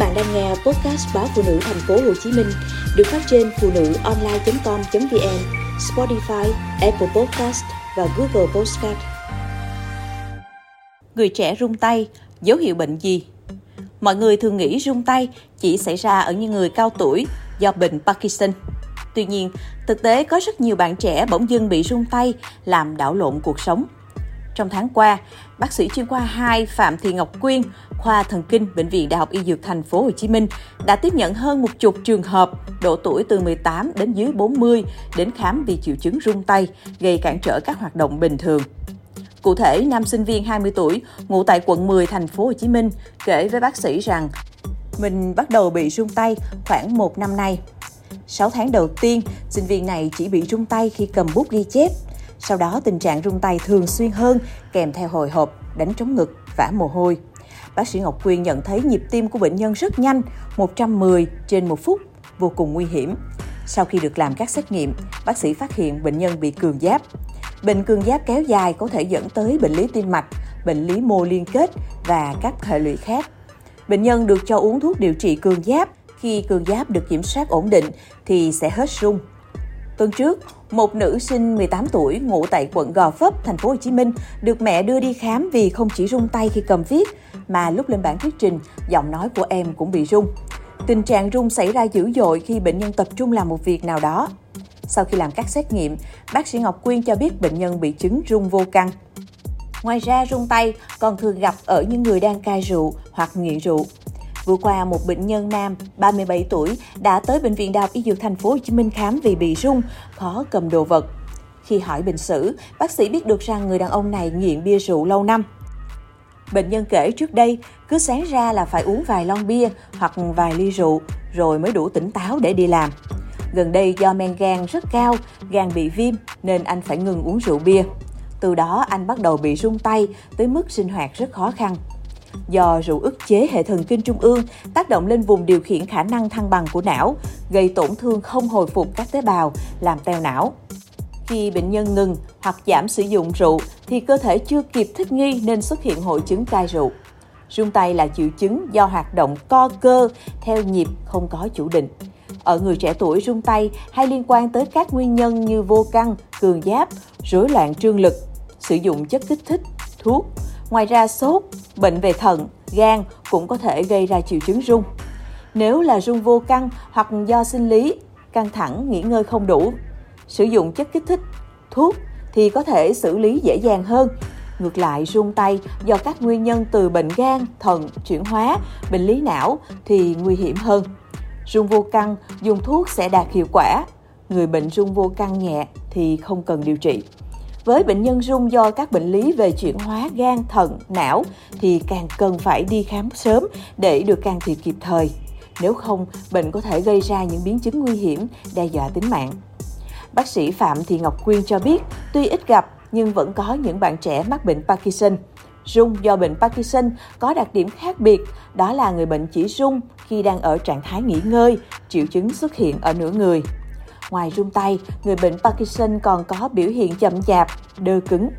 bạn đang nghe podcast báo phụ nữ thành phố Hồ Chí Minh được phát trên phụ nữ online.com.vn, Spotify, Apple Podcast và Google Podcast. Người trẻ rung tay, dấu hiệu bệnh gì? Mọi người thường nghĩ rung tay chỉ xảy ra ở những người cao tuổi do bệnh Parkinson. Tuy nhiên, thực tế có rất nhiều bạn trẻ bỗng dưng bị rung tay làm đảo lộn cuộc sống. Trong tháng qua, bác sĩ chuyên khoa 2 Phạm Thị Ngọc Quyên, khoa thần kinh Bệnh viện Đại học Y Dược Thành phố Hồ Chí Minh đã tiếp nhận hơn một chục trường hợp độ tuổi từ 18 đến dưới 40 đến khám vì triệu chứng rung tay, gây cản trở các hoạt động bình thường. Cụ thể, nam sinh viên 20 tuổi, ngụ tại quận 10 thành phố Hồ Chí Minh kể với bác sĩ rằng mình bắt đầu bị rung tay khoảng một năm nay. 6 tháng đầu tiên, sinh viên này chỉ bị rung tay khi cầm bút ghi chép. Sau đó tình trạng rung tay thường xuyên hơn, kèm theo hồi hộp, đánh trống ngực, vã mồ hôi. Bác sĩ Ngọc Quyên nhận thấy nhịp tim của bệnh nhân rất nhanh, 110 trên một phút, vô cùng nguy hiểm. Sau khi được làm các xét nghiệm, bác sĩ phát hiện bệnh nhân bị cường giáp. Bệnh cường giáp kéo dài có thể dẫn tới bệnh lý tim mạch, bệnh lý mô liên kết và các hệ lụy khác. Bệnh nhân được cho uống thuốc điều trị cường giáp. Khi cường giáp được kiểm soát ổn định thì sẽ hết rung. Tuần trước, một nữ sinh 18 tuổi ngụ tại quận Gò Vấp, thành phố Hồ Chí Minh được mẹ đưa đi khám vì không chỉ rung tay khi cầm viết mà lúc lên bảng thuyết trình, giọng nói của em cũng bị rung. Tình trạng rung xảy ra dữ dội khi bệnh nhân tập trung làm một việc nào đó. Sau khi làm các xét nghiệm, bác sĩ Ngọc Quyên cho biết bệnh nhân bị chứng rung vô căn. Ngoài ra, rung tay còn thường gặp ở những người đang cai rượu hoặc nghiện rượu. Vừa qua, một bệnh nhân nam 37 tuổi đã tới bệnh viện Đại học Y Dược Thành phố Hồ Chí Minh khám vì bị rung, khó cầm đồ vật. Khi hỏi bệnh sử, bác sĩ biết được rằng người đàn ông này nghiện bia rượu lâu năm. Bệnh nhân kể trước đây, cứ sáng ra là phải uống vài lon bia hoặc vài ly rượu rồi mới đủ tỉnh táo để đi làm. Gần đây do men gan rất cao, gan bị viêm nên anh phải ngừng uống rượu bia. Từ đó anh bắt đầu bị rung tay tới mức sinh hoạt rất khó khăn. Do rượu ức chế hệ thần kinh trung ương, tác động lên vùng điều khiển khả năng thăng bằng của não, gây tổn thương không hồi phục các tế bào, làm teo não. Khi bệnh nhân ngừng hoặc giảm sử dụng rượu thì cơ thể chưa kịp thích nghi nên xuất hiện hội chứng cai rượu. Rung tay là triệu chứng do hoạt động co cơ theo nhịp không có chủ định. Ở người trẻ tuổi rung tay hay liên quan tới các nguyên nhân như vô căng, cường giáp, rối loạn trương lực, sử dụng chất kích thích, thuốc. Ngoài ra sốt, bệnh về thận, gan cũng có thể gây ra triệu chứng rung. Nếu là rung vô căng hoặc do sinh lý, căng thẳng, nghỉ ngơi không đủ, sử dụng chất kích thích, thuốc thì có thể xử lý dễ dàng hơn. Ngược lại, rung tay do các nguyên nhân từ bệnh gan, thận, chuyển hóa, bệnh lý não thì nguy hiểm hơn. Rung vô căng, dùng thuốc sẽ đạt hiệu quả. Người bệnh rung vô căng nhẹ thì không cần điều trị. Với bệnh nhân rung do các bệnh lý về chuyển hóa gan, thận, não thì càng cần phải đi khám sớm để được can thiệp kịp thời. Nếu không, bệnh có thể gây ra những biến chứng nguy hiểm, đe dọa tính mạng. Bác sĩ Phạm Thị Ngọc Quyên cho biết, tuy ít gặp nhưng vẫn có những bạn trẻ mắc bệnh Parkinson. Rung do bệnh Parkinson có đặc điểm khác biệt, đó là người bệnh chỉ rung khi đang ở trạng thái nghỉ ngơi, triệu chứng xuất hiện ở nửa người. Ngoài rung tay, người bệnh Parkinson còn có biểu hiện chậm chạp, đơ cứng,